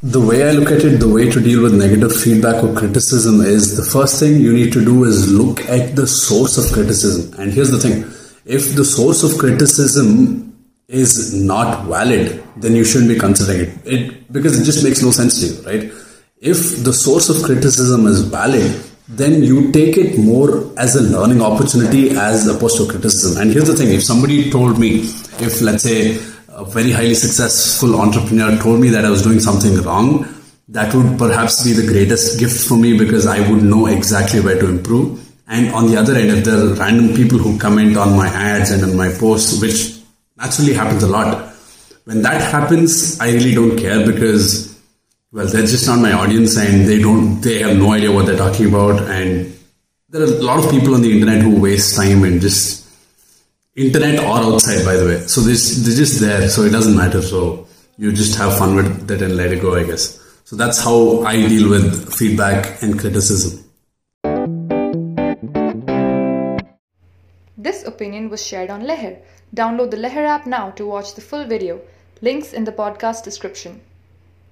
The way I look at it, the way to deal with negative feedback or criticism is the first thing you need to do is look at the source of criticism. And here's the thing if the source of criticism is not valid, then you shouldn't be considering it. it because it just makes no sense to you, right? If the source of criticism is valid, then you take it more as a learning opportunity as opposed to criticism. And here's the thing if somebody told me, if let's say a very highly successful entrepreneur told me that I was doing something wrong, that would perhaps be the greatest gift for me because I would know exactly where to improve. And on the other end, if there are random people who comment on my ads and on my posts, which naturally happens a lot, when that happens, I really don't care because, well, they're just not my audience and they don't, they have no idea what they're talking about. And there are a lot of people on the internet who waste time and just internet or outside, by the way. So this they're just there, so it doesn't matter. So you just have fun with it and let it go, I guess. So that's how I deal with feedback and criticism. This opinion was shared on Leher. Download the Leher app now to watch the full video. Links in the podcast description.